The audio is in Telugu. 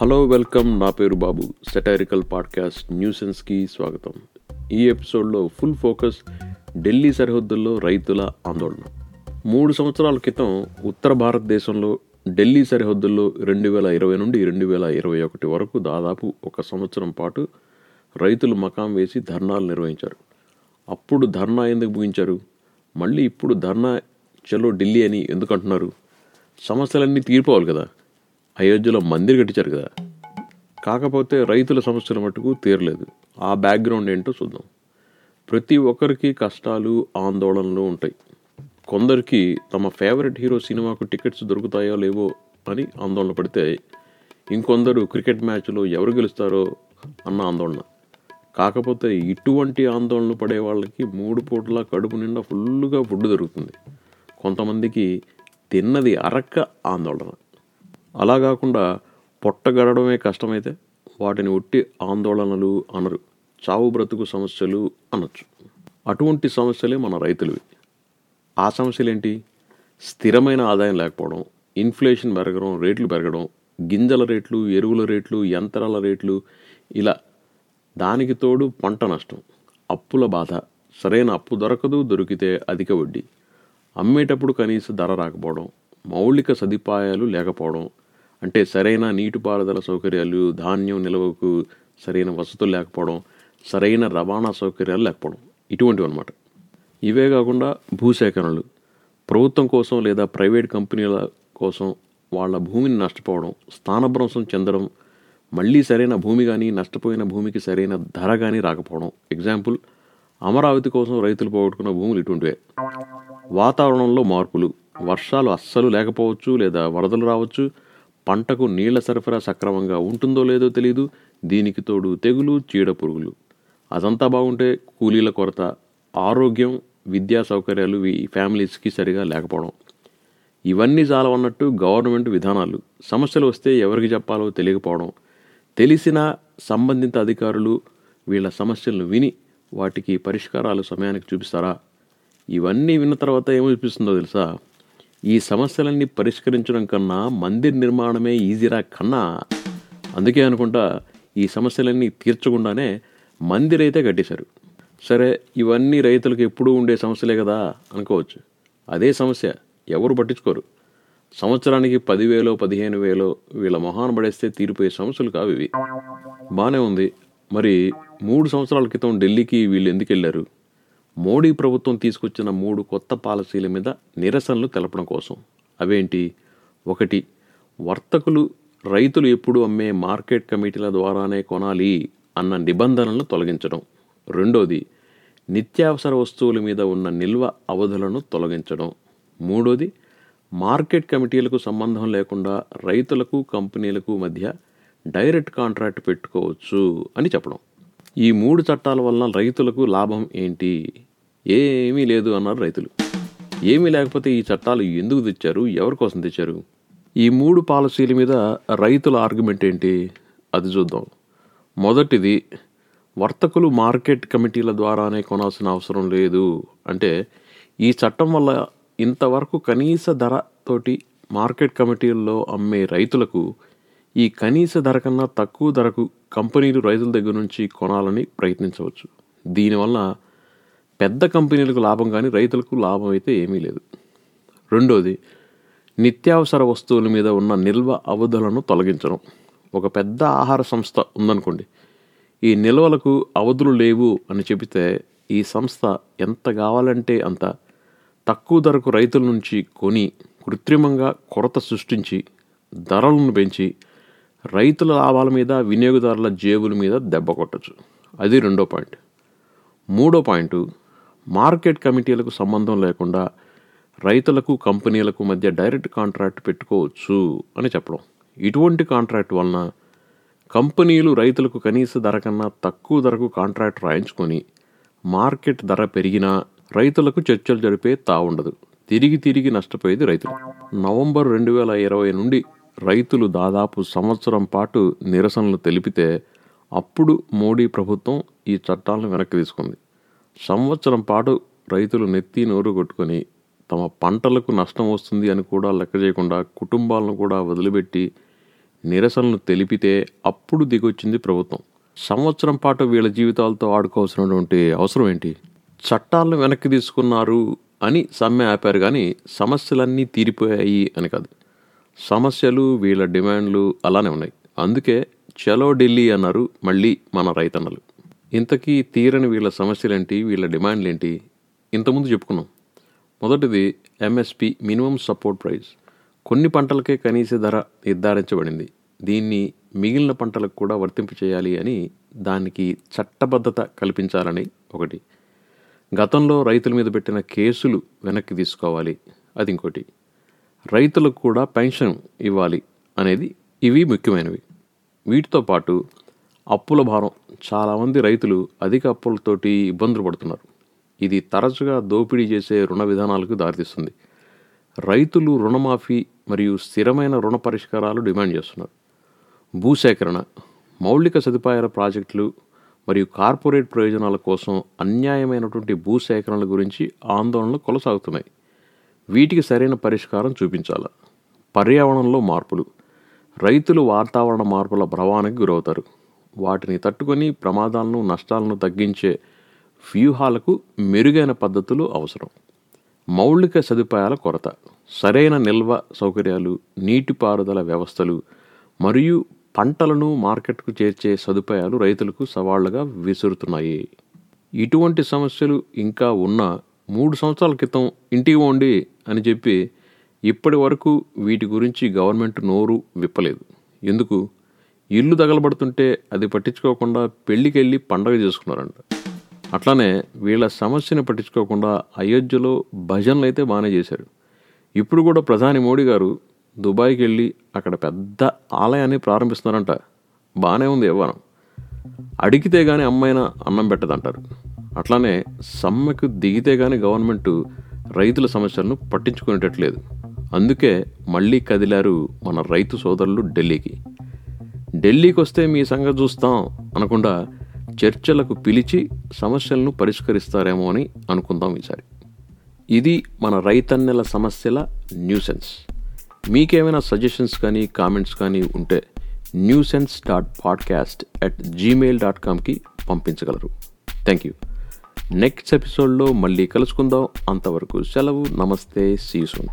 హలో వెల్కమ్ నా పేరు బాబు. సెటారికల్ పాడ్కాస్ట్ న్యూసెన్స్కి స్వాగతం. ఈ ఎపిసోడ్లో ఫుల్ ఫోకస్ ఢిల్లీ సరిహద్దుల్లో రైతుల ఆందోళన. మూడు సంవత్సరాల క్రితం ఉత్తర భారతదేశంలో ఢిల్లీ సరిహద్దుల్లో రెండు వేల ఇరవై నుండి రెండు వేల ఇరవై ఒకటి వరకు దాదాపు ఒక సంవత్సరం పాటు రైతులు మకాం వేసి ధర్నాలు నిర్వహించారు. అప్పుడు ధర్నా ఎందుకు ముగించారు? మళ్ళీ ఇప్పుడు ధర్నా చలో ఢిల్లీ అని ఎందుకు అంటున్నారు? సమస్యలన్నీ తీరిపోవాలి కదా. అయోధ్యలో మందిర్ కట్టించారు కదా. కాకపోతే రైతుల సమస్యల మటుకు తీరలేదు. ఆ బ్యాక్గ్రౌండ్ ఏంటో చూద్దాం. ప్రతి ఒక్కరికి కష్టాలు ఆందోళనలు ఉంటాయి. కొందరికి తమ ఫేవరెట్ హీరో సినిమాకు టికెట్స్ దొరుకుతాయో లేవో అని ఆందోళన పడితే ఇంకొందరు క్రికెట్ మ్యాచ్లో ఎవరు గెలుస్తారో అన్న ఆందోళన. కాకపోతే ఇటువంటి ఆందోళనలు పడే వాళ్ళకి మూడు పూట్ల కడుపు నిండా ఫుల్గా ఫుడ్ దొరుకుతుంది. కొంతమందికి తిన్నది అరక్క ఆందోళన. అలా కాకుండా పొట్టగడమే కష్టమైతే వాటిని ఒట్టి ఆందోళనలు అనరు చావు బ్రతుకు సమస్యలు అనొచ్చు. అటువంటి సమస్యలే మన రైతులవి. ఆ సమస్యలు ఏంటి స్థిరమైన ఆదాయం లేకపోవడం ఇన్ఫ్లేషన్ పెరగడం రేట్లు పెరగడం గింజల రేట్లు ఎరువుల రేట్లు యంత్రాల రేట్లు ఇలా దానికి తోడు పంట నష్టం అప్పుల బాధ సరైన అప్పు దొరకదు దొరికితే అధిక వడ్డీ. అమ్మేటప్పుడు కనీస ధర రాకపోవడం మౌలిక సదుపాయాలు లేకపోవడం అంటే సరైన నీటిపారుదల సౌకర్యాలు ధాన్యం నిల్వకు సరైన వసతులు లేకపోవడం సరైన రవాణా సౌకర్యాలు లేకపోవడం ఇటువంటివి అనమాట ఇవే కాకుండా భూసేకరణలు. ప్రభుత్వం కోసం లేదా ప్రైవేట్ కంపెనీల కోసం వాళ్ళ భూమిని నష్టపోవడం స్థానభ్రంశం చెందడం మళ్ళీ సరైన భూమి కానీ నష్టపోయిన భూమికి సరైన ధర కానీ రాకపోవడం. ఎగ్జాంపుల్ అమరావతి కోసం రైతులు పోగొట్టుకున్న భూములు ఇటువంటివే. వాతావరణంలో మార్పులు. వర్షాలు అస్సలు లేకపోవచ్చు లేదా వరదలు రావచ్చు. పంటకు నీళ్ళ సరఫరా సక్రమంగా ఉంటుందో లేదో తెలియదు దీనికి తోడు తెగులు చీడ పురుగులు. అదంతా బాగుంటే కూలీల కొరత ఆరోగ్యం విద్యా సౌకర్యాలు ఈ ఫ్యామిలీస్కి సరిగా లేకపోవడం. ఇవన్నీ చాలవన్నట్టు గవర్నమెంట్ విధానాలు. సమస్యలు వస్తే ఎవరికి చెప్పాలో తెలియకపోవడం. తెలిసిన సంబంధిత అధికారులు వీళ్ళ సమస్యలను విని వాటికి పరిష్కారాలు సమయానికి చూపిస్తారా? ఇవన్నీ విన్న తర్వాత ఏమనిపిస్తుందో తెలుసా? ఈ సమస్యలన్నీ పరిష్కరించడం కన్నా మందిర్ నిర్మాణమే ఈజీరా కన్నా. అందుకే అనుకుంటా ఈ సమస్యలన్నీ తీర్చకుండానే మందిర్ అయితే కట్టేశారు. సరే ఇవన్నీ రైతులకు ఎప్పుడూ ఉండే సమస్యలే కదా అనుకోవచ్చు. అదే సమస్య ఎవరు పట్టించుకోరు. సంవత్సరానికి పదివేలో పదిహేను వేలో వీళ్ళ మొహాన్ పడేస్తే తీరిపోయే సమస్యలు కావు ఇవి. బాగానే ఉంది. మరి మూడు సంవత్సరాల క్రితం ఢిల్లీకి వీళ్ళు ఎందుకు వెళ్ళారు? మోడీ ప్రభుత్వం తీసుకొచ్చిన మూడు కొత్త పాలసీల మీద నిరసనలు తెలపడం కోసం. అవేంటి? ఒకటి వర్తకులు రైతులు ఎప్పుడు అమ్మే మార్కెట్ కమిటీల ద్వారానే కొనాలి అన్న నిబంధనలను తొలగించడం. రెండోది నిత్యావసర వస్తువుల మీద ఉన్న నిల్వ అవధులను తొలగించడం. మూడోది మార్కెట్ కమిటీలకు సంబంధం లేకుండా రైతులకు కంపెనీలకు మధ్య డైరెక్ట్ కాంట్రాక్ట్ పెట్టుకోవచ్చు అని చెప్పడం. ఈ మూడు చట్టాల వలన రైతులకు లాభం ఏంటి? ఏమీ లేదు అన్నారు రైతులు. ఏమీ లేకపోతే ఈ చట్టాలు ఎందుకు తెచ్చారు? ఎవరి కోసం తెచ్చారు? ఈ మూడు పాలసీల మీద రైతుల ఆర్గ్యుమెంట్ ఏంటి? అది చూద్దాం. మొదటిది వర్తకులు మార్కెట్ కమిటీల ద్వారానే కొనాల్సిన అవసరం లేదు. అంటే ఈ చట్టం వల్ల ఇంతవరకు కనీస ధరతోటి మార్కెట్ కమిటీల్లో అమ్మే రైతులకు ఈ కనీస ధర కన్నా తక్కువ ధరకు కంపెనీలు రైతుల దగ్గర నుంచి కొనాలని ప్రయత్నించవచ్చు. దీనివల్ల పెద్ద కంపెనీలకు లాభం కానీ రైతులకు లాభం అయితే ఏమీ లేదు. రెండోది నిత్యావసర వస్తువుల మీద ఉన్న నిల్వ అవధులను తొలగించడం. ఒక పెద్ద ఆహార సంస్థ ఉందనుకోండి ఈ నిల్వలకు అవధులు లేవు అని చెబితే ఈ సంస్థ ఎంత కావాలంటే అంత తక్కువ ధరకు రైతుల నుంచి కొని కృత్రిమంగా కొరత సృష్టించి ధరలను పెంచి రైతుల లాభాల మీద వినియోగదారుల జేబుల మీద దెబ్బ కొట్టచ్చు. అది రెండో పాయింట్. మూడో పాయింట్ మార్కెట్ కమిటీలకు సంబంధం లేకుండా రైతులకు కంపెనీలకు మధ్య డైరెక్ట్ కాంట్రాక్ట్ పెట్టుకోవచ్చు అని చెప్పడం. ఇటువంటి కాంట్రాక్ట్ వలన కంపెనీలు రైతులకు కనీస ధర కన్నా తక్కువ ధరకు కాంట్రాక్ట్ రాయించుకొని మార్కెట్ ధర పెరిగినా రైతులకు చర్చలు జరిపే తావుండదు తిరిగి తిరిగి నష్టపోయేది రైతులు. నవంబర్ రెండు వేల ఇరవై నుండి రైతులు దాదాపు సంవత్సరం పాటు నిరసనలు తెలిపితే అప్పుడు మోడీ ప్రభుత్వం ఈ చట్టాలను వెనక్కి తీసుకుంది. సంవత్సరం పాటు రైతులు నెత్తి నోరు కొట్టుకొని తమ పంటలకు నష్టం వస్తుంది అని కూడా లెక్క చేయకుండా కుటుంబాలను కూడా వదిలిపెట్టి నిరసనలు తెలిపితే అప్పుడు దిగొచ్చింది ప్రభుత్వం. సంవత్సరం పాటు వీళ్ళ జీవితాలతో ఆడుకోవాల్సినటువంటి అవసరం ఏంటి? చట్టాలను వెనక్కి తీసుకున్నారు అని సమ్మె ఆపారు కానీ సమస్యలన్నీ తీరిపోయాయి అని కాదు. సమస్యలు వీళ్ళ డిమాండ్లు అలానే ఉన్నాయి. అందుకే చలో ఢిల్లీ అన్నారు మళ్ళీ మన రైతన్నలు. ఇంతకీ తీరని వీళ్ళ సమస్యలేంటి వీళ్ళ డిమాండ్లు ఏంటి ఇంతకుముందు చెప్పుకున్నాం. మొదటిది ఎంఎస్పి మినిమం సపోర్ట్ ప్రైస్. కొన్ని పంటలకే కనీస ధర నిర్ధారించబడింది. దీన్ని మిగిలిన పంటలకు కూడా వర్తింపు చేయాలి అని దానికి చట్టబద్ధత కల్పించాలని ఒకటి. గతంలో రైతుల మీద పెట్టిన కేసులు వెనక్కి తీసుకోవాలి. అది ఇంకోటి రైతులకు కూడా పెన్షన్ ఇవ్వాలి అనేది ఇవి ముఖ్యమైనవి. వీటితో పాటు అప్పుల భారం. చాలామంది రైతులు అధిక అప్పులతోటి ఇబ్బందులు పడుతున్నారు. ఇది తరచుగా దోపిడీ చేసే రుణ విధానాలకు దారితీస్తుంది. రైతులు రుణమాఫీ మరియు స్థిరమైన రుణ పరిష్కారాలు డిమాండ్ చేస్తున్నారు. భూసేకరణ మౌలిక సదుపాయాల ప్రాజెక్టులు మరియు కార్పొరేట్ ప్రయోజనాల కోసం అన్యాయమైనటువంటి భూసేకరణల గురించి ఆందోళనలు కొనసాగుతున్నాయి. వీటికి సరైన పరిష్కారం చూపించాలి. పర్యావరణంలో మార్పులు. రైతులు వాతావరణ మార్పుల ప్రభావానికి గురవుతారు. వాటిని తట్టుకొని ప్రమాదాలను నష్టాలను తగ్గించే వ్యూహాలకు మెరుగైన పద్ధతులు అవసరం. మౌలిక సదుపాయాల కొరత. సరైన నిల్వ సౌకర్యాలు నీటిపారుదల వ్యవస్థలు మరియు పంటలను మార్కెట్కు చేర్చే సదుపాయాలు రైతులకు సవాళ్ళుగా విసురుతున్నాయి. ఇటువంటి సమస్యలు ఇంకా ఉన్న మూడు సంవత్సరాల క్రితం ఇంటికి పోండి అని చెప్పి ఇప్పటి వరకు వీటి గురించి గవర్నమెంట్ నోరు విప్పలేదు. ఎందుకు? ఇల్లు తగలబడుతుంటే అది పట్టించుకోకుండా పెళ్ళికెళ్ళి పండగ చేసుకున్నారంట. అట్లానే వీళ్ళ సమస్యను పట్టించుకోకుండా అయోధ్యలో భజనలు అయితే బాగానే చేశారు ఇప్పుడు కూడా ప్రధాని మోడీ గారు దుబాయ్కి వెళ్ళి అక్కడ పెద్ద ఆలయాన్ని ప్రారంభిస్తున్నారంట. బాగానే ఉంది ఇవ్వనం అడిగితే కానీ అమ్మాయిన అన్నం పెట్టదంటారు. అట్లానే సమ్మెకు దిగితే కానీ గవర్నమెంట్ రైతుల సమస్యలను పట్టించుకునేటట్లేదు. అందుకే మళ్ళీ కదిలారు మన రైతు సోదరులు ఢిల్లీకి. ఢిల్లీకి వస్తే మీ సంగతి చూస్తాం అనకుండా చర్చలకు పిలిచి సమస్యలను పరిష్కరిస్తారేమో అని అనుకుందాం ఈసారి. ఇది మన రైతన్నెల సమస్యల న్యూసెన్స్. మీకేమైనా సజెషన్స్ కానీ కామెంట్స్ కానీ ఉంటే nuisance dot podcast at Gmail dot కామ్కి పంపించగలరు. Thank you. Next ఎపిసోడ్లో మళ్ళీ కలుసుకుందాం. అంతవరకు సెలవు. నమస్తే. సీసూన్